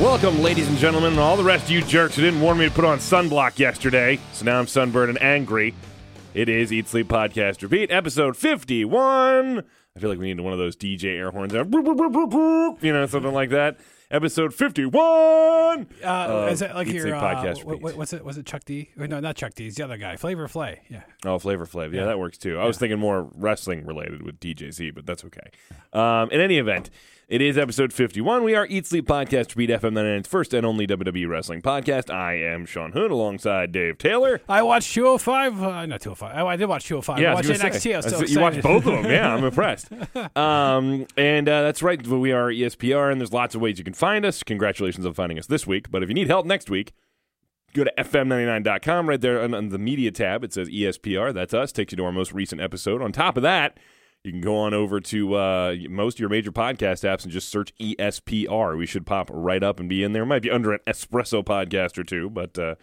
Welcome, ladies and gentlemen, and all the rest of you jerks who didn't warn me to put on sunblock yesterday. So now I'm sunburned and angry. It is Eat Sleep Podcast Repeat, episode 51. I feel like we need one of those DJ air horns, you know, something like that. Episode 51. Uh, Uh, is it like Eat your Sleep uh, Podcast what, repeat. what's it? Was it Chuck D? Wait, no, not Chuck D. It's the other guy, Flavor Flay. Yeah. Oh, Flavor Flav. Yeah, Yeah. that works too. I was thinking more wrestling related with DJZ, but that's okay. Um, in any event, it is episode 51. We are Eat Sleep Podcast, Repeat FM 99's first and only WWE wrestling podcast. I am Sean Hoon alongside Dave Taylor. I watched 205. Uh, not 205. Oh, I did watch 205. Yeah, I I watched NXT. say. I was so you watched both of them. Yeah, I'm impressed. Um, and uh, that's right. We are ESPR, and there's lots of ways you can find us. Congratulations on finding us this week. But if you need help next week, go to fm99.com. Right there on, on the media tab, it says ESPR. That's us. Takes you to our most recent episode. On top of that, you can go on over to uh, most of your major podcast apps and just search ESPR. We should pop right up and be in there. Might be under an espresso podcast or two, but uh,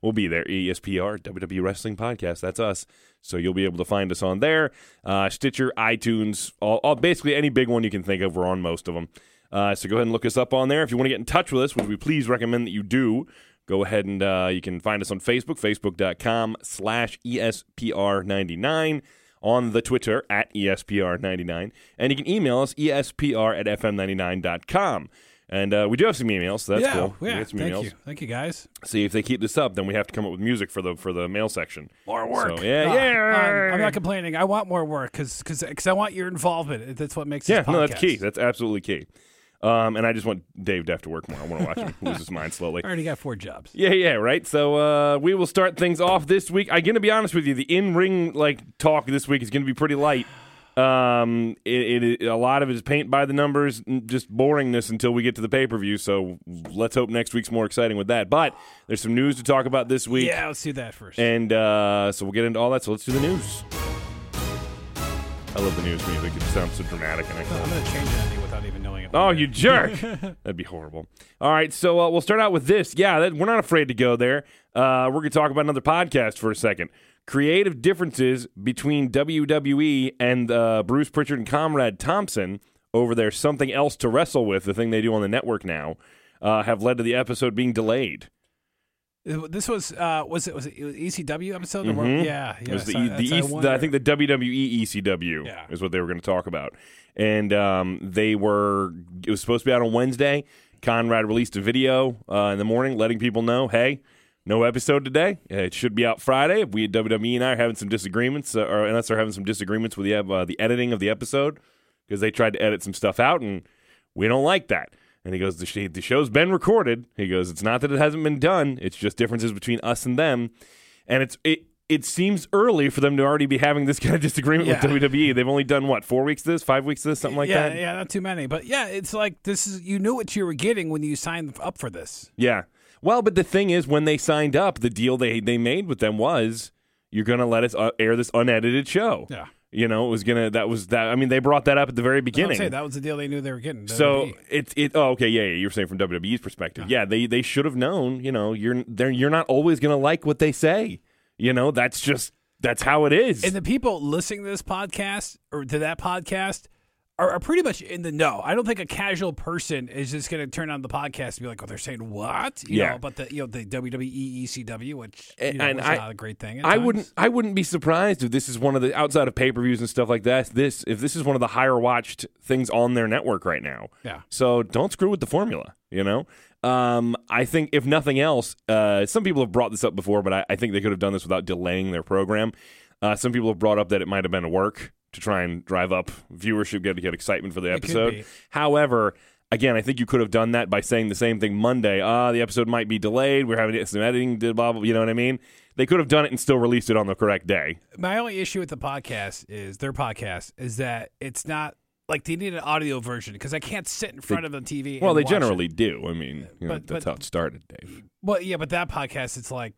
we'll be there. ESPR, WWE Wrestling Podcast. That's us. So you'll be able to find us on there. Uh, Stitcher, iTunes, all, all basically any big one you can think of. We're on most of them. Uh, so go ahead and look us up on there. If you want to get in touch with us, which we please recommend that you do, go ahead and uh, you can find us on Facebook, facebook.com slash E ESPR99 on the Twitter at E ESPR99. And you can email us, ESPR at FM99.com. And uh, we do have some emails, so that's yeah, cool. We yeah. some Thank emails. you, thank you, guys. See if they keep this up, then we have to come up with music for the for the mail section. More work. So, yeah, Uh, yeah. I'm, I'm not complaining. I want more work because because I want your involvement. That's what makes Yeah, no, that's key. That's absolutely key. Um, and I just want Dave to have to work more. I want to watch him lose his mind slowly. I already got four jobs. Yeah, yeah, right. So uh, we will start things off this week. I'm gonna be honest with you. The in-ring like talk this week is gonna be pretty light. Um, it, it, a lot of it is paint by the numbers, just boringness until we get to the pay-per-view. So let's hope next week's more exciting with that. But there's some news to talk about this week, Yeah, let's do that first. and uh, so we'll get into all that. So let's do the news. I love the news music. It sounds so dramatic, and I I'm gonna change it on without even knowing it. Oh, you jerk! That'd be horrible. All right, so uh, we'll start out with this. Yeah, that, we're not afraid to go there. Uh, we're going to talk about another podcast for a second. Creative differences between WWE and uh, Bruce Pritchard and Conrad Thompson over there. something else to wrestle with, the thing they do on the network now, uh, have led to the episode being delayed. This was uh, was it was it ECW episode? What? Mhm. Yeah, It was the, the, I E- the- I think the WWE ECW Yeah. is what they were going to talk about, and um, they were. It was supposed to be out on Wednesday. Conrad released a video uh, in the morning, letting people know, "Hey, no episode today. Uh, It should be out Friday." We at WWE and I are having some disagreements, uh, or unless they're having some disagreements with the uh, the editing of the episode because they tried to edit some stuff out, and we don't like that. And he goes, the, sh- the show's been recorded. He goes, it's not that it hasn't been done. It's just differences between us and them. And it's it it seems early for them to already be having this kind of disagreement Yeah. with WWE. They've only done what four weeks of this, five weeks of this, something like yeah, that. yeah, not too many, but yeah, it's like this is you knew what you were getting when you signed up for this. Yeah. Well, but the thing is, when they signed up, the deal they they made with them was you're going to let us uh, air this unedited show. Yeah. You know, it was gonna. That was that. I mean, they brought that up at the very beginning. say that was the deal they knew they were getting. So it's it. Oh, okay, yeah, yeah. You were saying from WWE's perspective, yeah. They they should have known. You know, you're they're, you're not always gonna like what they say. You know, that's just that's how it is. and the people listening to this podcast or to that podcast are, are pretty much in the know. I don't think a casual person is just going to turn on the podcast and be like, "Oh, they're saying what?" You Yeah. know, but the you know the WWE ECW, which you know, and I- not a great thing. I times. wouldn't I wouldn't be surprised if this is one of the outside of pay per views and stuff like that. This if this is one of the higher watched things on their network right now. Yeah. So don't screw with the formula. You know. Um, I think if nothing else, uh, some people have brought this up before, but I, I think they could have done this without delaying their program. Uh, some people have brought up that it might have been a work to try and drive up viewership, get get excitement for the episode. However, again, I think you could have done that by saying the same thing Monday. Ah, the episode might be delayed. We're having some editing, blah blah. blah you know what I mean? They could have done it and still released it on the correct day. My only issue with the podcast is their podcast is that it's not like they need an audio version because I can't sit in front of the TV. Well, they generally It. do. I mean, you know, But- that's but- how it started, Dave. Well, yeah, but that podcast, it's like,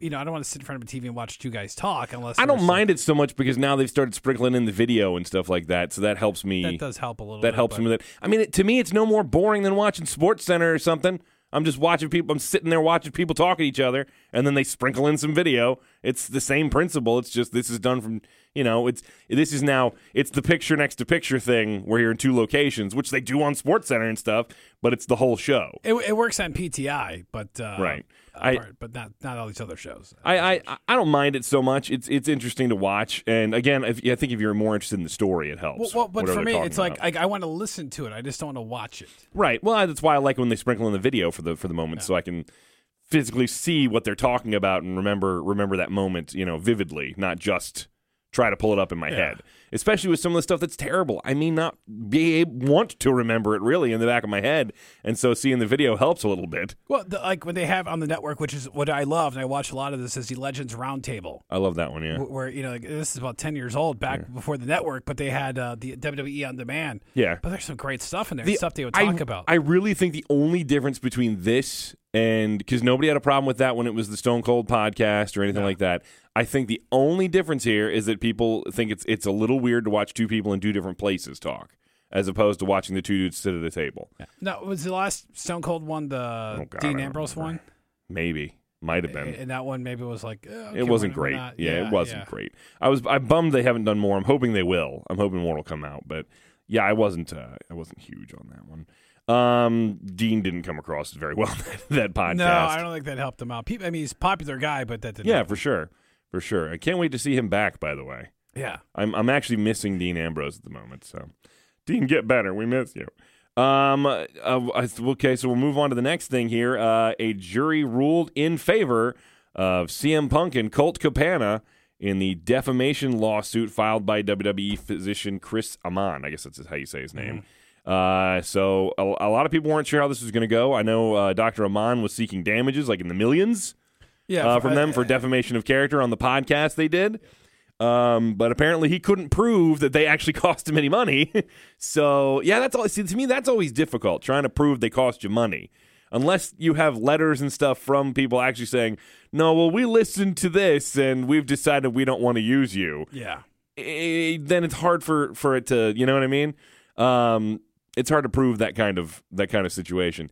you know, I don't want to sit in front of a TV and watch two guys talk unless I don't some- mind it so much because now they've started sprinkling in the video and stuff like that, so that helps me. That does help a little. that bit, helps but- me with it. I mean, it, to me, it's no more boring than watching Sports Center or something. I'm just watching people. I'm sitting there watching people talk at each other, and then they sprinkle in some video. It's the same principle. It's just this is done from you know. It's this is now it's the picture next to picture thing where you're in two locations, which they do on Sports Center and stuff. But it's the whole show. It, it works on PTI, but uh, Right. I- part- but not not all these other shows. I, I I don't mind it so much. It's it's interesting to watch, and again, if, I think if you're more interested in the story, it helps. Well, well, but for me, it's like. I, I want to listen to it. I just don't want to watch it. right. Well, that's why I like when they sprinkle in the video for the for the moment, so I can physically see what they're talking about and remember remember that moment, you know, vividly, not just try to pull it up in my Yeah. head. Especially with some of the stuff that's terrible. I mean, not be able, want to remember it really in the back of my head, and so seeing the video helps a little bit. Well, the, like when they have on the network, which is what I love, and I watch a lot of this, is the Legends Roundtable, I love that one. Yeah. where you know like, this is about ten years old, back before the network, but they had uh, the WWE on demand. Yeah. But there's some great stuff in there, The- stuff they would I- talk about. I really think the only difference between this and because nobody had a problem with that when it was the Stone Cold podcast or anything Yeah. like that. I think the only difference here is that people think it's it's a little weird to watch two people in two different places talk, as opposed to watching the two dudes sit at a table. no, was the last Stone Cold one the Oh, God, Dean Ambrose one? Maybe might have been. And that one maybe was like okay, it wasn't great. not- yeah, it wasn't yeah. great. I was I bummed they haven't done more. I'm hoping they will. I'm hoping more will come out. But yeah, I wasn't uh, I wasn't huge on that one. Um, Dean didn't come across very well that, that podcast. No, I don't think that helped him out. People, I mean, he's a popular guy, but that didn't. Yeah, for sure, for sure. I can't wait to see him back. By the way, yeah. I'm I'm actually missing Dean Ambrose at the moment. So, Dean, get better. We miss you. Um. Uh, okay, so we'll move on to the next thing here. Uh, a jury ruled in favor of CM Punk and Colt Cabana in the defamation lawsuit filed by WWE physician Chris Amann. I guess that's how you say his name. Uh, so a, a lot of people weren't sure how this was going to go. I know uh, Dr. Amann was seeking damages, like in the millions Yeah, uh, from them for defamation of character on the podcast they did. Um, but apparently he couldn't prove that they actually cost him any money. so yeah, that's all. See, to me, that's always difficult trying to prove they cost you money, unless you have letters and stuff from people actually saying, "No, well, we listened to this and we've decided we don't want to use you." yeah. Eh, then it's hard for for it to, you know what I mean? Um, it's hard to prove that kind of that kind of situation.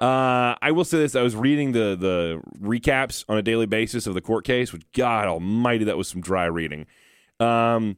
Uh, I will say this: I was reading the the recaps on a daily basis of the court case, which God Almighty, that was some dry reading. Um,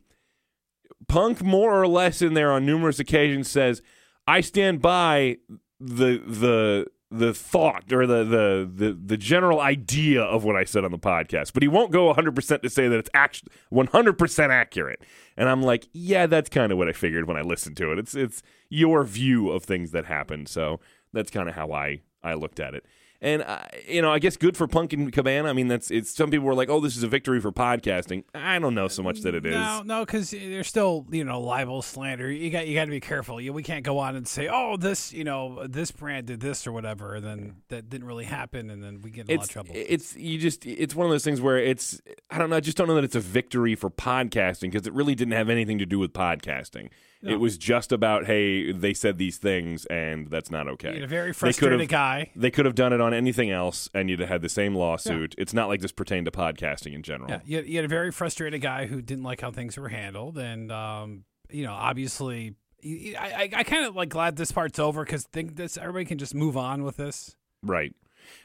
Punk, more or less, in there on numerous occasions, says, "I stand by the the." The thought or the, the the the general idea of what I said on the podcast, but he won't go 100% to say that it's actually 100% accurate. And I'm like, yeah, that's kind of what I figured when I listened to it. It's it's your view of things that happened, so that's kind of how I I looked at it. And uh, you know, I guess good for Punk and Cabana. I mean, that's it's. Some people were like, "Oh, this is a victory for podcasting." I don't know so much that it is. No, no, because there's still you know libel slander. You got you got to be careful. You, we can't go on and say, oh, this you know this brand did this or whatever, and then that didn't really happen, and then we get in a lot it's of trouble. it's you just it's one of those things where it's I don't know I just don't know that it's a victory for podcasting because it really didn't have anything to do with podcasting. It was just about hey they said these things and that's not okay. You had a very They frustrated could've- guy. They could have done it on anything else and you'd have had the same lawsuit. It's not like this pertained to podcasting in general. Yeah, you had, you had a very frustrated guy who didn't like how things were handled, and um, you know, obviously, I I, I kind of like glad this part's over because think this everybody can just move on with this. Right.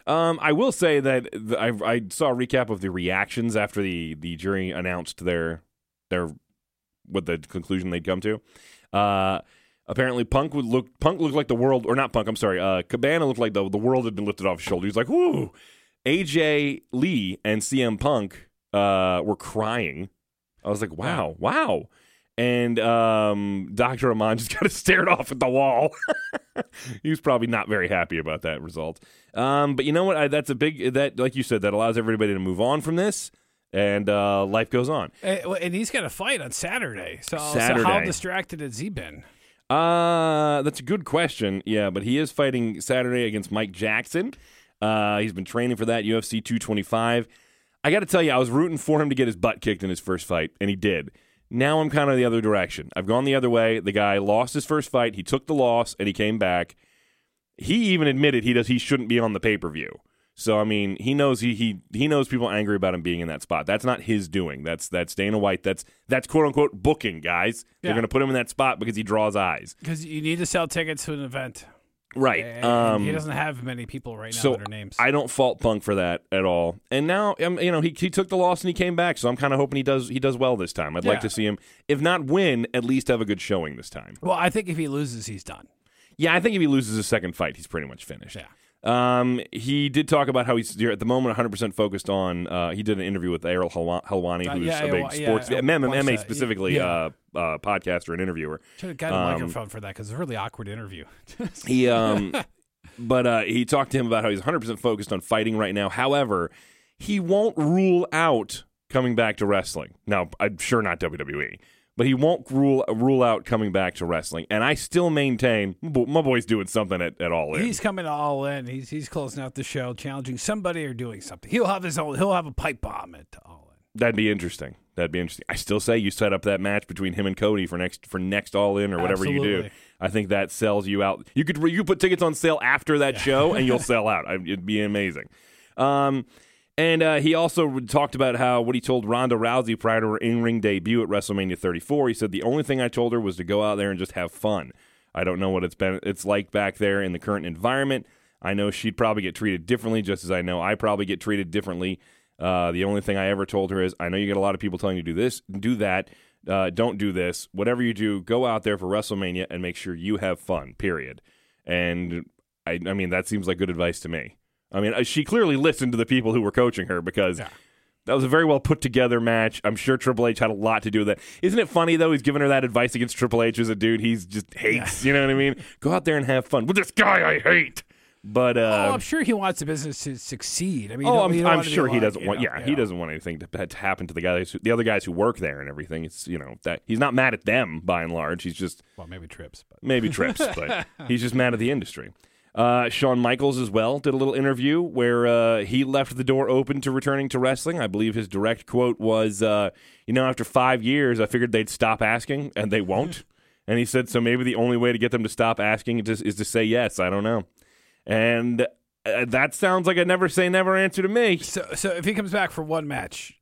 Um, I will say that the, I, I saw a recap of the reactions after the, the jury announced their their what the conclusion they'd come to. Uh, apparently, Punk would look Punk looked like the world, or not Punk. I'm sorry. Uh, Cabana looked like the the world had been lifted off his shoulders. He was like, "Whoo!" AJ Lee and CM Punk uh, were crying. I was like, "Wow, wow." And um, Dr. Amann just kind of stared off at the wall. he was probably not very happy about that result. Um, but you know what? I, that's a big that, like you said, that allows everybody to move on from this, and uh, life goes on. And, and he's got a fight on Saturday. So, so how distracted has he been? Uh, that's a good question. Yeah, but he is fighting Saturday against Mike Jackson. Uh, he's been training for that UFC 225. I got to tell you, I was rooting for him to get his butt kicked in his first fight, and he did. Now I'm kind of the other direction. I've gone the other way. The guy lost his first fight. He took the loss, and he came back. He even admitted he does he shouldn't be on the pay per view. So I mean, he knows he he he knows people angry about him being in that spot. That's not his doing. That's that's Dana White. That's that's quote unquote booking, guys. They're going to put him in that spot because he draws eyes. Because you need to sell tickets to an event. Right. And Um, he doesn't have many people right now so that are names. I don't fault Punk for that at all. And now, um, you know, he, he took the loss and he came back. So I'm kind of hoping he does he does well this time. I'd like to see him, if not win, at least have a good showing this time. well, I think if he loses, he's done. Yeah, I think if he loses his second fight, he's pretty much finished. Yeah. Um, he did talk about how he's at the moment 100% focused on. Uh, he did an interview with Ariel Helwa- Helwani, Uh, who's yeah, a big yeah, sports yeah, MMA, specifically Yeah. uh, uh, podcaster and interviewer. Should have got a Um, microphone for that because it's a really awkward interview. He um, but uh, he talked to him about how he's 100% focused on fighting right now. However, he won't rule out coming back to wrestling. Now, I'm sure not WWE, but he won't rule rule out coming back to wrestling. And I still maintain my boy's doing something at, at all in. he's coming all in. He's he's closing out the show, challenging somebody or doing something. He'll have his own. He'll have a pipe bomb at all in. That'd be interesting. That'd be interesting. I still say you set up that match between him and Cody for next for next All In or whatever you do. I think that sells you out. You could you could put tickets on sale after that show and you'll sell out. It'd be amazing. Um, and uh, he also talked about how what he told Ronda Rousey prior to her in ring debut at WrestleMania 34. He said the only thing I told her was to go out there and just have fun. I don't know what it's been it's like back there in the current environment. I know she'd probably get treated differently, just as I know I probably get treated differently. Uh, the only thing I ever told her is, I know you get a lot of people telling you to do this, do that, uh, don't do this. Whatever you do, go out there for WrestleMania and make sure you have fun. Period. And I, I mean, that seems like good advice to me. I mean, uh, she clearly listened to the people who were coaching her because. Yeah. That was a very well put together match. I'm sure Triple H had a lot to do with that. Isn't it funny though? He's giving her that advice against Triple H as a dude he's just hates. You know what I mean? Go out there and have fun with this guy I hate. But uh, oh, I'm sure he wants the business to succeed. I mean, Oh, I'm, I'm want to be sure he doesn't want. know, Yeah, you he know. doesn't want anything to, to happen to the guys, who, the other guys who work there and everything. It's you know that he's not mad at them by and large. He's just Well, maybe trips, but maybe trips, but he's just mad at the industry. Uh, Shawn Michaels as well did a little interview where uh, he left the door open to returning to wrestling. I believe his direct quote was, uh, "You know, after five years, I figured they'd stop asking, and they won't." and he said, "So maybe the only way to get them to stop asking is, is to say yes." I don't know, and uh, that sounds like a never say never answer to me. so so if he comes back for one match,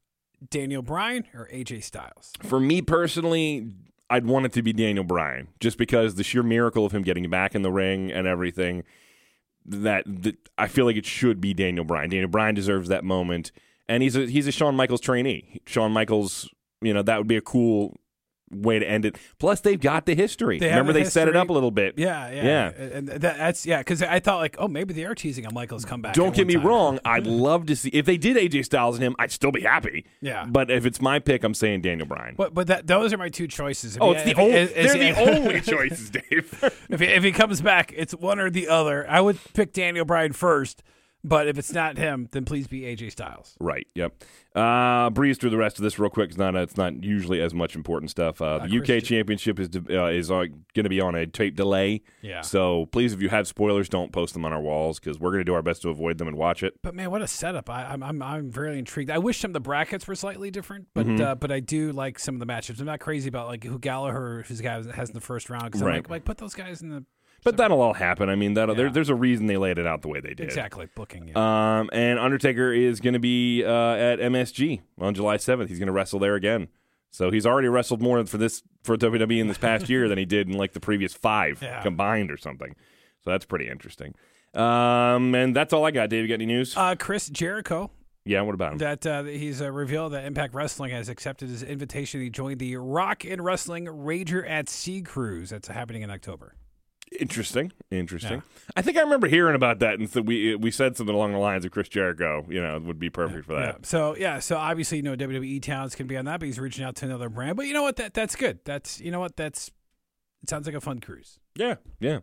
Daniel Bryan or AJ Styles? For me personally, I'd want it to be Daniel Bryan, just because the sheer miracle of him getting back in the ring and everything. That, that I feel like it should be Daniel Bryan. Daniel Bryan deserves that moment, and he's a he's a Shawn Michaels trainee. Shawn Michaels, you know, that would be a cool way to end it. Plus, they've got the history. They Remember, the they set it up a little bit. Yeah, yeah, Yeah. And that, that's yeah, because I thought like, oh, maybe they are teasing a Michaels comeback. Don't get me time. wrong. I'd love to see if they did AJ Styles and him. I'd still be happy. Yeah. But if it's my pick, I'm saying Daniel Bryan. But but that those are my two choices. If Oh, he- it's the only. is- They're he- the only choices, Dave. If he, if he comes back, it's one or the other. I would pick Daniel Bryan first, but if it's not him, then please be AJ Styles. Right. Yep. Uh, breeze through the rest of this real quick. It's not. It's not usually as much important stuff. Uh, the UK Chris- Championship is uh, is uh, going to be on a tape delay. Yeah. So please, if you have spoilers, don't post them on our walls because we're going to do our best to avoid them and watch it. But man, what a setup! I, I'm I'm I'm very intrigued. I wish some of the brackets were slightly different, but Mm-hmm. uh, but I do like some of the matchups. I'm not crazy about like who Gallagher, who's guy has in the first round. Because Right. like, like put those guys in the But that'll all happen. I mean, that there, there's a reason they laid it out the way they did. exactly booking. Yeah. Um, and Undertaker is going to be uh, at MSG on July 7th. He's going to wrestle there again. So he's already wrestled more for this for WWE in this past year than he did in like the previous five Yeah. combined or something. So that's pretty interesting. Um, and that's all I got. Dave, you got any news? Uh, Chris Jericho yeah, what about him? that uh, he's uh, revealed that Impact Wrestling has accepted his invitation. He joined the Rock and Wrestling Rager at Sea Cruise. That's happening in October. Interesting, interesting. Yeah. I think I remember hearing about that, and so we we said something along the lines of Chris Jericho. You know, would be perfect for Yeah. that. So yeah, so obviously you know WWE talents can be on that, but he's reaching out to another brand. But you know what? That that's good. That's you know what? That's it sounds like a fun cruise. Yeah, yeah.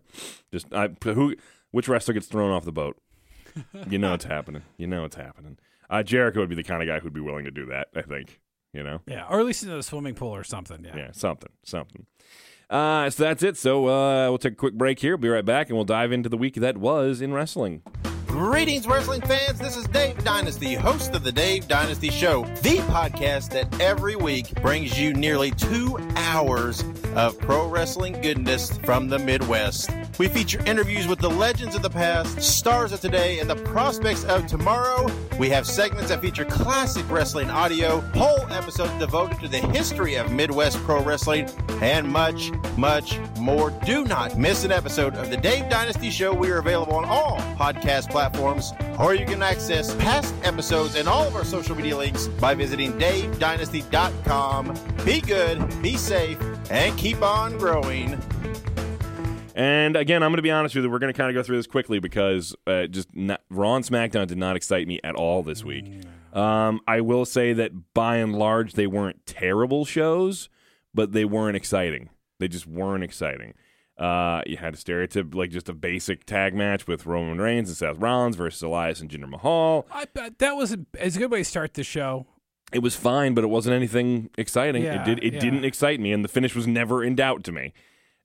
Just I who which wrestler gets thrown off the boat? You know it's happening. You know it's happening. Uh, Jericho would be the kind of guy who'd be willing to do that. I think. You know. Yeah, or at least in a swimming pool or something. Yeah. Yeah, something, something. Uh, so that's it. So uh, we'll take a quick break here. We'll be right back, and we'll dive into the week that was in wrestling. Greetings, wrestling fans. This is Dave Dynasty, host of the Dave Dynasty Show, the podcast that every week brings you nearly two hours of pro wrestling goodness from the Midwest. We feature interviews with the legends of the past, stars of today, and the prospects of tomorrow. We have segments that feature classic wrestling audio, whole episodes devoted to the history of Midwest Pro Wrestling, and much, much more. Do not miss an episode of the Dave Dynasty Show. We are available on all podcast platforms, or you can access past episodes and all of our social media links by visiting davedynasty.com. Be good, be safe, and keep on growing. And again, I'm going to be honest with you. We're going to kind of go through this quickly because uh, just not, Raw and SmackDown did not excite me at all this week. Um, I will say that by and large, they weren't terrible shows, but they weren't exciting. They just weren't exciting. Uh, you had a stereotype like just a basic tag match with Roman Reigns and Seth Rollins versus Elias and Jinder Mahal. I, bet that was a, it's a good way to start the show. It was fine, but it wasn't anything exciting. Yeah, it did. It yeah. didn't excite me, and the finish was never in doubt to me.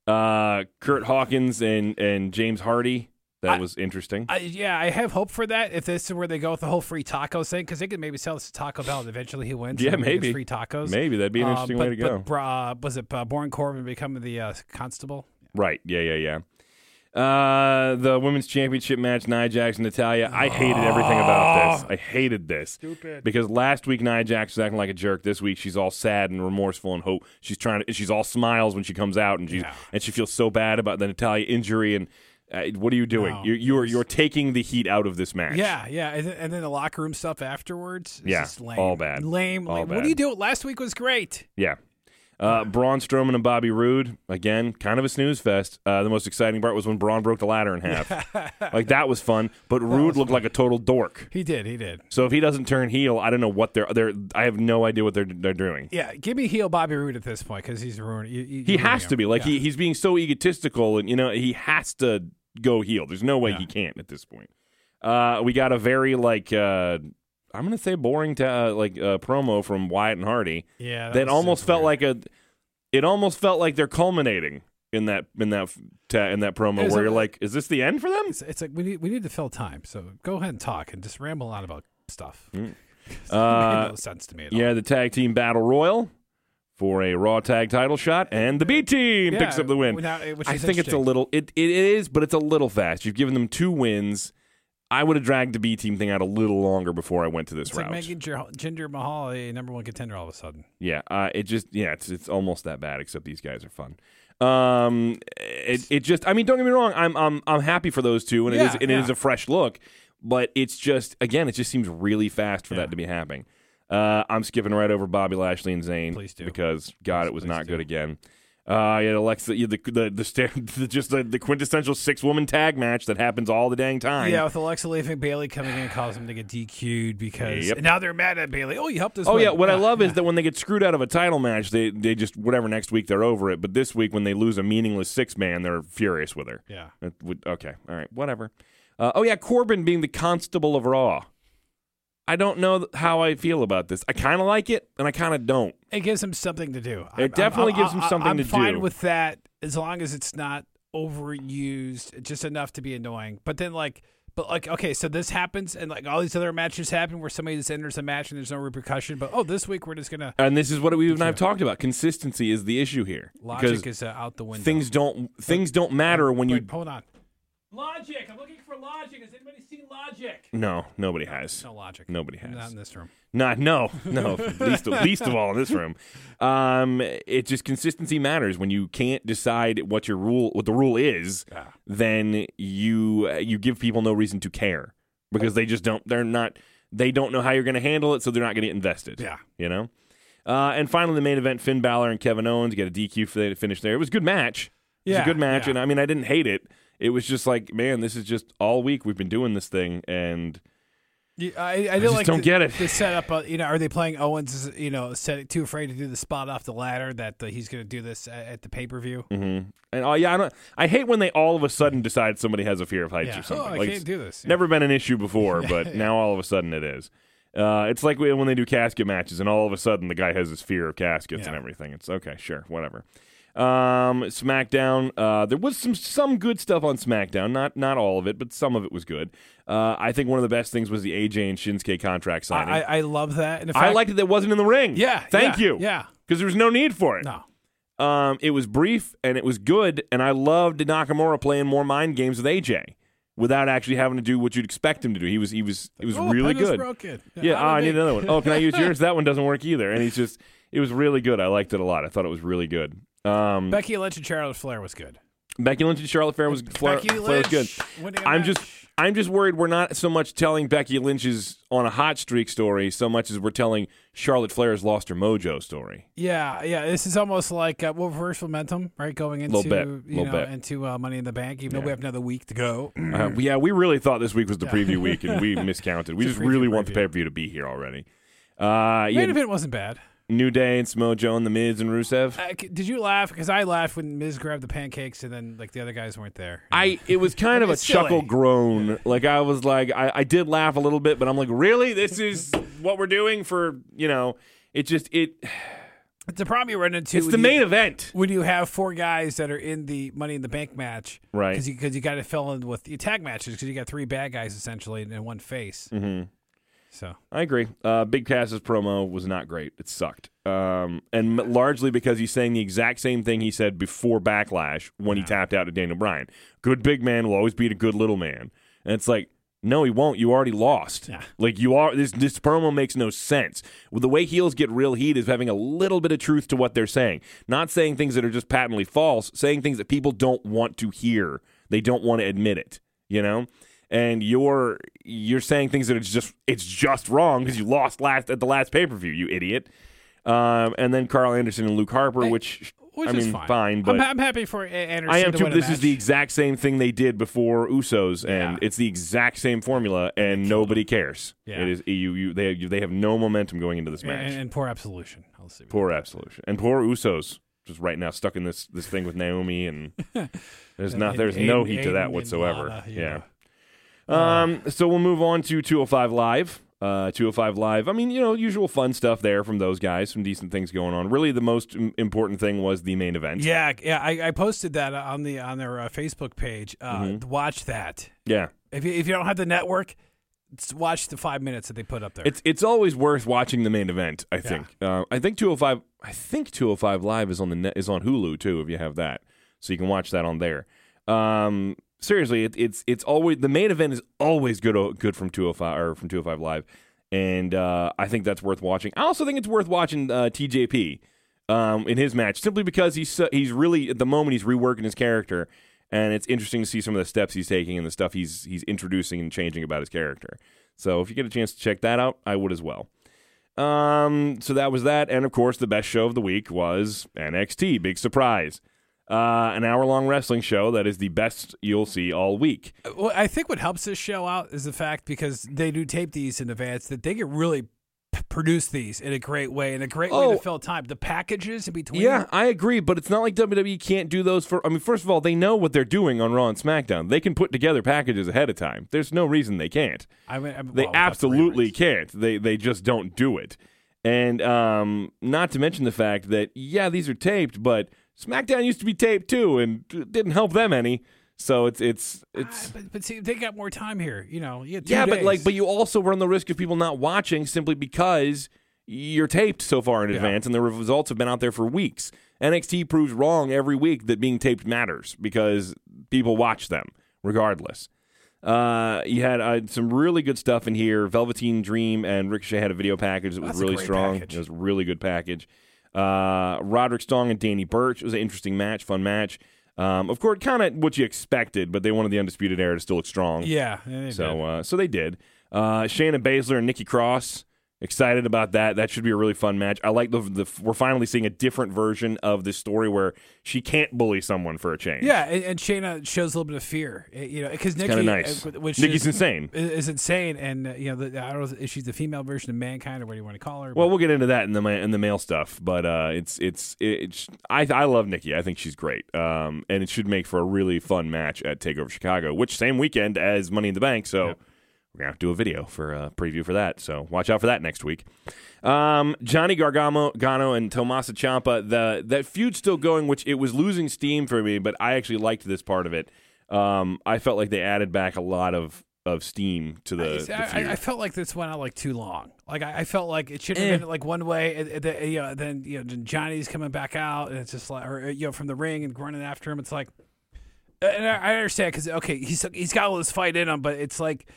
Uh, Kurt Hawkins and and James Hardy. That I- was interesting. I, yeah, I have hope for that. If this is where they go with the whole free tacos thing, because they could maybe sell this to Taco Bell and eventually he wins. Yeah, and he gets maybe. free tacos. Maybe that'd be an Uh, interesting but, way to go. But Bra- uh, was it uh, Baron Corbin becoming the uh, constable? Right. Yeah, yeah, yeah. Uh, the women's championship match, Nia Jax and Natalya. I hated everything about this. I hated this. Stupid. Because last week Nia Jax was acting like a jerk. This week she's all sad and remorseful and hope. She's trying to. She's all smiles when she comes out, and she's Yeah. and she feels so bad about the Natalya injury. And uh, what are you doing? No, you're you're you're taking the heat out of this match. Yeah, yeah, and then, and then the locker room stuff afterwards. is Yeah, just lame. all bad. Lame. All lame. What do you do? Last week was great. Yeah. Uh, Braun Strowman and Bobby Roode again, kind of a snooze fest. Uh, the most exciting part was when Braun broke the ladder in half. like that was fun, but Roode looked like a total dork. He did. He did. So if he doesn't turn heel, I don't know what they're they're. I have no idea what they're they're doing. Yeah, give me heel Bobby Roode at this point because he's ruining. You, you, He has to be like Yeah. he he's being so egotistical, and you know he has to go heel. There's no way Yeah. he can't at this point. Uh, we got a very like uh, I'm gonna say boring to uh, like uh, promo from Wyatt and Hardy Yeah, that was almost felt weird. like a. It almost felt like they're culminating in that in that ta- in that promo where a- you're like, is this the end for them? It's, it's like we need we need to fill time. So go ahead and talk and just ramble on about stuff. Mm. Uh, made no sense to me at all. Yeah, the tag team battle royal for a Raw tag title shot, and the B team Yeah, picks up the win. which I think it's a little. It it is, but it's a little fast. You've given them two wins. I would have dragged the B team thing out a little longer before I went to this It's route. like making Jinder Mahal a number one contender all of a sudden. Yeah, uh, it just yeah, it's it's almost that bad. Except these guys are fun. Um, it it just I mean, don't get me wrong. I'm I'm I'm happy for those two, and it Yeah, is and it yeah. is a fresh look. But it's just again, it just seems really fast for Yeah. that to be happening. Uh, I'm skipping right over Bobby Lashley and Zayn Please do. because God, Please- it was not do. good again. Uh, you had Alexa, you had the the the, the just the, the quintessential six woman tag match that happens all the dang time. Yeah, with Alexa leaving, Bayley coming in and causing them to get DQ'd because Yep. now they're mad at Bayley. Oh, you helped us. Oh win. yeah, what I love is that when they get screwed out of a title match, they they just whatever next week they're over it. But this week when they lose a meaningless six man, they're furious with her. yeah. Would, okay, all right, whatever. Uh, oh yeah, Corbin being the constable of Raw. I don't know how I feel about this. I kind of like it, and I kind of don't. It gives him something to do. It definitely gives him something I'm to fine do. with that as long as it's not overused, just enough to be annoying. But then, like, but like, okay, so this happens, and like all these other matches happen where somebody just enters a match and there's no repercussion. But oh, this week we're just gonna And this is what we and I've talked about. Consistency is the issue here logic is uh, out the window. things don't things don't matter when you. Wait, hold on. Logic. I'm looking for logic. Has anybody seen logic? No, nobody has. No logic. Nobody has. Not in this room. Not no no least least of all in this room. Um, it just consistency matters when you can't decide what your rule what the rule is. Yeah. Then you you give people no reason to care because they just don't. They're not. They don't know how you're going to handle it, so they're not going to get invested. Yeah. you know. Uh, and finally, the main event: Finn Balor and Kevin Owens get a DQ for the finish there. It was a good match. It was Yeah, a good match, yeah. and I mean, I didn't hate it. It was just like, man, this is just all week we've been doing this thing, and Yeah, I, I, did just like don't the, get it. The setup, uh, you know, are they playing Owens? You know, set, too afraid to do the spot off the ladder that uh, he's going to do this at, at the pay per view. hmm And oh yeah, I don't. I hate when they all of a sudden decide somebody has a fear of heights Yeah. or something. Oh, I like can't do this. Yeah. never been an issue before, but now all of a sudden it is. Uh, it's like when they do casket matches, and all of a sudden the guy has his fear of caskets and everything. It's okay, sure, whatever. Um, SmackDown. Uh, there was some some good stuff on SmackDown. Not not all of it, but some of it was good. Uh, I think one of the best things was the AJ and Shinsuke contract signing. I, I, love that. And in I liked it that it wasn't in the ring. Yeah. thank yeah, you. Yeah. because there was no need for it. No. Um, it was brief and it was good, and I loved Nakamura playing more mind games with AJ without actually having to do what you'd expect him to do. He was he was it was oh, really good. Broken. Yeah, How oh, I need another one. Oh, can I use yours? That one doesn't work either. And he's just it was really good. I liked it a lot. I thought it was really good. Um, Becky Lynch and Charlotte Flair was good. Becky Lynch and Charlotte Flair was Flair, Becky Flair was good. I'm match. just I'm just worried we're not so much telling Becky Lynch's on a hot streak story so much as we're telling Charlotte Flair's lost her mojo story. Yeah, yeah. This is almost like uh, well, reverse momentum, right? Going into bit, you know bit. into uh, Money in the Bank, even though we have another week to go. Uh, yeah, we really thought this week was the preview week, and we miscounted. We just really preview want the pay per view to be here already. Uh, Main yeah, event wasn't bad. New Day and Samoa Joe and the Miz and Rusev. Uh, did you laugh? Because I laughed when Miz grabbed the pancakes and then like the other guys weren't there. I it was kind of a silly. chuckle groan. Like I was like I, I did laugh a little bit, but I'm like, really? This is what we're doing for you know? It just it. It's the problem you run into. It's the you- main event. when you have four guys that are in the Money in the Bank match, Right. Because you, 'cause you got to fill in with your tag matches because you got three bad guys essentially and one face. hmm So I agree. Uh, Big Cass's promo was not great. It sucked. Um, and largely because he's saying the exact same thing he said before Backlash when he tapped out to Daniel Bryan. Good big man will always beat a good little man. And it's like, no, he won't. You already lost. Yeah. Like you are. This this promo makes no sense. Well, the way heels get real heat is having a little bit of truth to what they're saying, not saying things that are just patently false, saying things that people don't want to hear. They don't want to admit it. You know. And you're you're saying things that it's just it's just wrong because you lost last at the last pay per view, you idiot. Um, and then Karl Anderson and Luke Harper, which, which I mean, fine. fine, but I'm, I'm happy for Anderson. I am to too. This is the exact same thing they did before Usos, and Yeah. it's the exact same formula, and nobody cares. Yeah. It is you. You they have, they have no momentum going into this match. and, and poor absolution. I'll see. poor absolution, and poor Usos just right now stuck in this this thing with Naomi, and there's not And there's no Aiden- heat to that whatsoever. Lana, you yeah. Um. So we'll move on to 205 Live. Uh, 205 Live. I mean, you know, usual fun stuff there from those guys. Some decent things going on. Really, the most im- important thing was the main event. Yeah, yeah. I, I posted that on the on their uh, Facebook page. Uh, Mm-hmm. Watch that. Yeah. If you, if you don't have the network, s- watch the five minutes that they put up there. It's it's always worth watching the main event. I think. Uh, I think 205. I think 205 Live is on the net, is on Hulu too. If you have that, so you can watch that on there. Um, seriously, it, it's it's always the main event is always good good from 205 or from 205 Live, and uh, I think that's worth watching. I also think it's worth watching uh, TJP um, in his match simply because he's he's really at the moment he's reworking his character. And it's interesting to see some of the steps he's taking and the stuff he's he's introducing and changing about his character. So if you get a chance to check that out, I would as well. Um, so that was that, and of course, the best show of the week was NXT. Big surprise, uh, an hour-long wrestling show that is the best you'll see all week. Well, I think what helps this show out is the fact because they do tape these in advance that they can really p- produce these in a great way and a great way Oh. to fill time. The packages in between. Yeah, I agree, but it's not like WWE can't do those for. I mean, first of all, they know what they're doing on Raw and SmackDown. They can put together packages ahead of time. There's no reason they can't. I mean, I mean, They well, absolutely can't. They they just don't do it. And um, not to mention the fact that yeah, these are taped, but SmackDown used to be taped too, and it didn't help them any. So it's it's it's Ah, but, but see, they got more time here. You know, you yeah, but like, but you also run the risk of people not watching simply because you're taped so far in Yeah. advance, and the results have been out there for weeks. NXT proves wrong every week that being taped matters because people watch them regardless. Uh, you had uh, some really good stuff in here. Velveteen Dream and Ricochet had a video package that was That's really strong. package. It was a really good package. Uh, Roderick Strong and Danny Burch it was an interesting match, fun match. Um, of course, kind of what you expected, but they wanted the undisputed era to still look strong. yeah. So, uh, so they did. Uh, Shayna Baszler and Nikki Cross. Excited about that. That should be a really fun match. I like the, the we're finally seeing a different version of this story where she can't bully someone for a change. yeah, and, and Shayna shows a little bit of fear. eh, You know, because Nikki, kind of nice. uh, which Nikki's is, insane. is insane, and uh, you know, the, I don't know if she's the female version of mankind or what do you want to call her. Well, but- we'll get into that in the in the male stuff, but uh, it's it's it's I I love Nikki. I think she's great, um, and it should make for a really fun match at Takeover Chicago, which same weekend as Money in the Bank. So Yep. We're gonna have to do a video for a preview for that. So watch out for that next week. Um, Johnny Gargano, Gano and Tommaso Ciampa. The that feud's still going, which it was losing steam for me, but I actually liked this part of it. Um, I felt like they added back a lot of of steam to the, I, the I- feud. I, felt like this went out like too long. Like I, I felt like it should have Eh. been like one way, and, and then, you know, then you know Johnny's coming back out, and it's just like, or you know, from the ring and running after him. It's like, and I, I understand because okay, he's he's got all this fight in him, but it's like,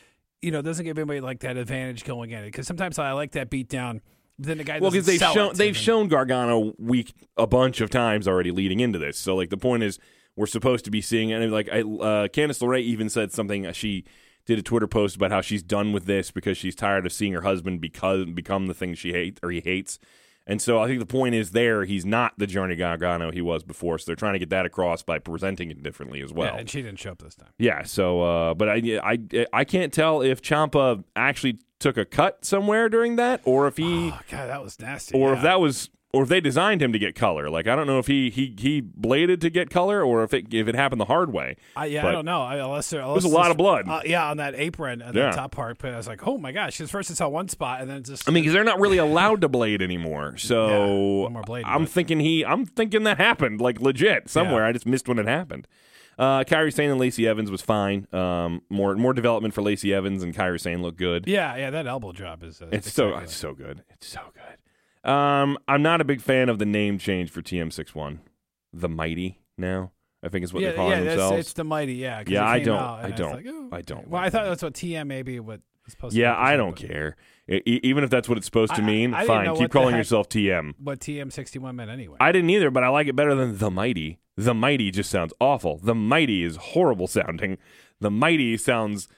you know, it doesn't give anybody like that advantage going in it. Because sometimes I like that beat down. Then the guy well, because they've shown they've shown Gargano weak a bunch of times already leading into this. So like the point is, we're supposed to be seeing and like I, uh, Candice LeRae even said something. uh, She did a Twitter post about how she's done with this because she's tired of seeing her husband because become the thing she hates or he hates. And so I think the point is there he's not the Johnny Gargano he was before. So they're trying to get that across by presenting it differently as well. yeah, and she didn't show up this time. Yeah, so uh, but I, I I can't tell if Ciampa actually took a cut somewhere during that, or if he, Oh god, that was nasty. or yeah. if that was, or if they designed him to get color. Like I don't know if he he he bladed to get color, or if it if it happened the hard way. I, yeah, but- I don't know. I, unless there, unless a lot of blood. Uh, yeah, on that apron at Yeah. the top part. But I was like, oh my gosh! Because first I saw one spot, and then it just. I mean, because they're not really allowed to blade anymore. So Yeah, more blading, I'm but- thinking he, I'm thinking that happened like legit somewhere. Yeah. I just missed when it happened. Uh, Kairi Sane and Lacey Evans was fine. Um, more more development for Lacey Evans and Kairi Sane looked good. yeah, yeah, that elbow drop is. Uh, It's so it's so good. It's so good. Um, I'm not a big fan of the name change for TM61. The Mighty now, I think is what yeah, they're calling yeah, themselves. it's the mighty. yeah. Yeah, I don't- I don't- was like, oh, I don't Well, I thought that. that's what TM maybe what was supposed. To mean. Yeah, to I don't but care. E- even if that's what it's supposed to I- I- mean, I fine. Keep calling heck- yourself TM. What TM61 meant anyway. I didn't either, but I like it better than the Mighty. The Mighty just sounds awful. The Mighty is horrible sounding. The Mighty sounds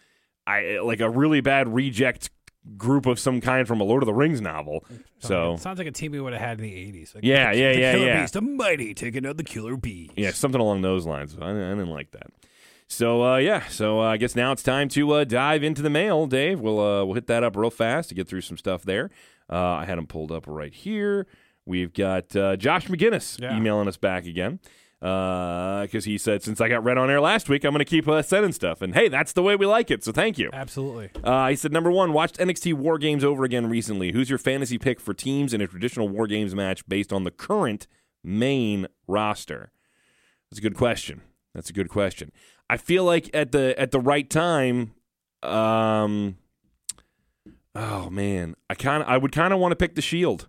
I like a really bad reject group of some kind from a Lord of the Rings novel. So It sounds like a team we would have had in the '80s. Like, Yeah, yeah, the yeah, Killer yeah. Bees, the mighty taking out the killer bees. Yeah, something along those lines. I, I didn't like that. So uh, yeah, so uh, I guess now it's time to uh, dive into the mail, Dave. We'll uh, we'll hit that up real fast to get through some stuff there. Uh, I had them pulled up right here. We've got uh, Josh McGinnis Yeah. emailing us back again because he said since I got read on air last week, I'm going to keep uh, sending stuff. And hey, that's the way we like it. So thank you. absolutely. Uh, he said, number one, watched NXT War Games over again recently. Who's your fantasy pick for teams in a traditional War Games match based on the current main roster? That's a good question. That's a good question. I feel like at the at the right time, um, oh man, I kind of I would kind of want to pick the Shield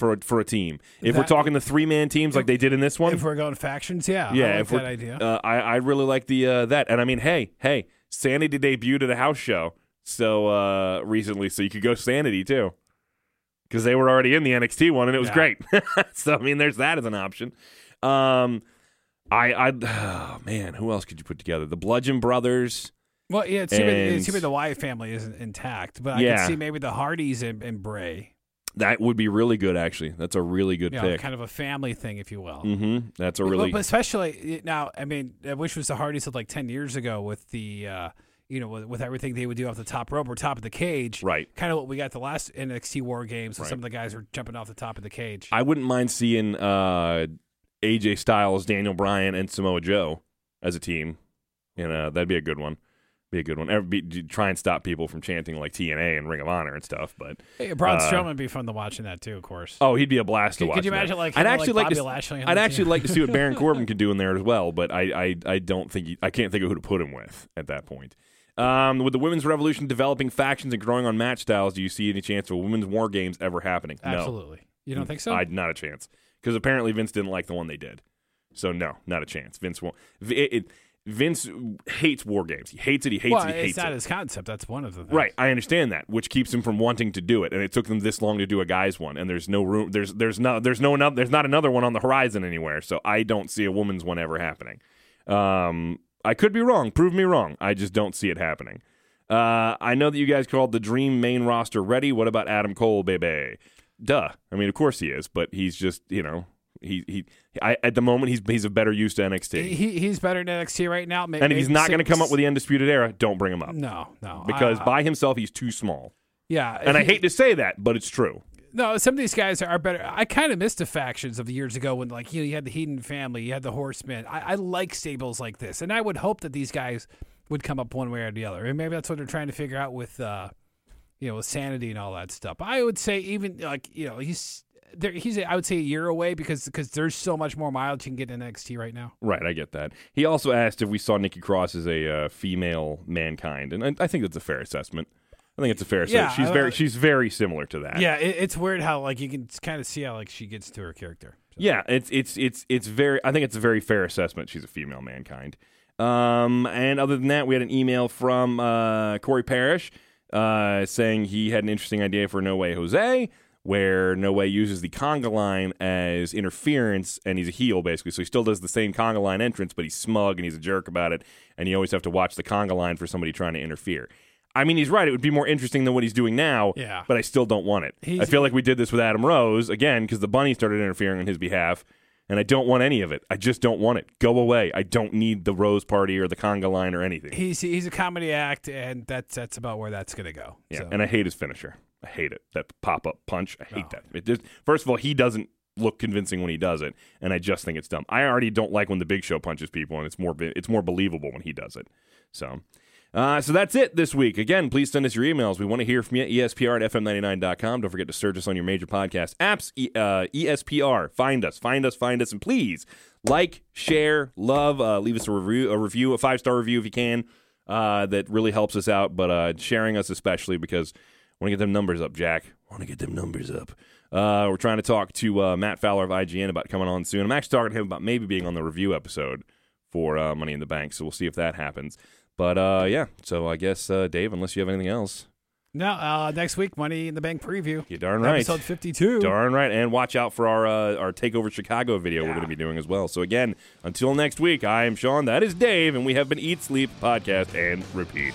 for a, for a team. If we're talking the three man teams like they did in this one, If we're going factions, yeah, yeah, I like if that idea. Uh, I I really like the uh, that, and I mean, hey, hey, Sanity debuted at a house show so uh, recently, so you could go Sanity too, because they were already in the NXT one, and it was Yeah. great. so I mean, there's that as an option. Um, I I oh, man, who else could you put together? The Bludgeon Brothers. well, yeah, it's too, bad, it's too bad the Wyatt family isn't intact, but I Yeah. can see maybe the Hardys and, and Bray. That would be really good, actually. That's a really good You know, pick. kind of a family thing, if you will. mm-hmm. That's a really but especially now, I mean, I wish it was the Hardys of like ten years ago with the, uh, you know, with, with everything they would do off the top rope or top of the cage. right. Kind of what we got the last NXT War Games. So Right. some of the guys are jumping off the top of the cage. I wouldn't mind seeing uh, AJ Styles, Daniel Bryan, and Samoa Joe as a team. You know, that'd be a good one. Be a good one. Be, try and stop people from chanting like TNA and Ring of Honor and stuff. But Hey, Braun uh, Strowman would be fun to watch in that too, of course. oh, he'd be a blast to Could- watch. could you that. imagine, like, I'd actually like, like, to. I'd actually team? like to see what Baron Corbin could do in there as well. But I, I, I don't think he, I can't think of who to put him with at that point. Um, with the women's revolution developing factions and growing on match styles, do you see any chance of women's war games ever happening? No. Absolutely. You don't think so? I not a chance because apparently Vince didn't like the one they did. So no, not a chance. Vince won't. It, it, Vince hates war games. He hates it. He hates well, it. He it's not it. his concept. That's one of the things. Right, I understand that, which keeps him from wanting to do it, and it took them this long to do a guys one, and there's no room. There's there's no there's no another, there's not another one on the horizon anywhere. So I don't see a woman's one ever happening. Um, I could be wrong. Prove me wrong. I just don't see it happening. Uh, I know that you guys called the dream main roster ready. What about Adam Cole, baby? Duh. I mean, of course he is, but he's just you know he he. I, at the moment, he's he's a better use to NXT. He, he's better than NXT right now. May- and if he's not going to come up with the undisputed era, don't bring him up no, no, because I- by himself he's too small. yeah, And I hate to say that, but it's true. No, some of these guys are better. I kind of missed the factions of the years ago when, like, you know, you had the Heenan family, you had the Horsemen. I, I like stables like this, and I would hope that these guys would come up one way or the other. And maybe that's what they're trying to figure out with, uh, you know, with sanity and all that stuff. I would say even like, you know, he's there, he's I would say a year away because because there's so much more mileage you can get in NXT right now. Right, I get that. He also asked if we saw Nikki Cross as a uh, female mankind, and I, I think that's a fair assessment. I think it's a fair Yeah, assessment. She's uh, very she's very similar to that. Yeah, it, it's weird how like you can kind of see how like she gets to her character. So- Yeah, it's it's it's it's very. I think it's a very fair assessment. She's a female mankind. Um, and other than that, we had an email from uh, Corey Parrish uh, saying he had an interesting idea for No Way Jose, where No Way uses the conga line as interference, and he's a heel basically. So he still does the same conga line entrance, but he's smug and he's a jerk about it, and you always have to watch the conga line for somebody trying to interfere. I mean, he's right. It would be more interesting than what he's doing now. Yeah. But I still don't want it. He's- I feel like we did this with Adam Rose again because the bunny started interfering on his behalf, and I don't want any of it. I just don't want it. Go away. I don't need the Rose party or the conga line or anything. He's he's a comedy act, and that's that's about where that's gonna go. yeah, So- and I hate his finisher. I hate it. That pop up punch. I hate Oh. that. It just, first of all, he doesn't look convincing when he does it, and I just think it's dumb. I already don't like when the Big Show punches people, and it's more it's more believable when he does it. So. Uh, so that's it this week. Again, please send us your emails. We want to hear from you. ESPR at FM99.com. Don't forget to search us on your major podcast apps. E- uh, ESPR. Find us. Find us. Find us. And please like, share, love. Uh, leave us a review, a review, a five star review if you can. Uh, that really helps us out. But uh, sharing us especially because want to get them numbers up, Jack. Want to get them numbers up. Uh, we're trying to talk to uh, Matt Fowler of IGN about coming on soon. I'm actually talking to him about maybe being on the review episode for uh, Money in the Bank. So we'll see if that happens. But uh, yeah, so I guess uh, Dave, unless you have anything else, no, uh, next week, Money in the Bank preview. you darn right, Episode 52. darn right, and watch out for our uh, our Takeover Chicago video we're going to be doing as well. So again, until next week, I am Sean, that is Dave, and we have been Eat Sleep Podcast and Repeat.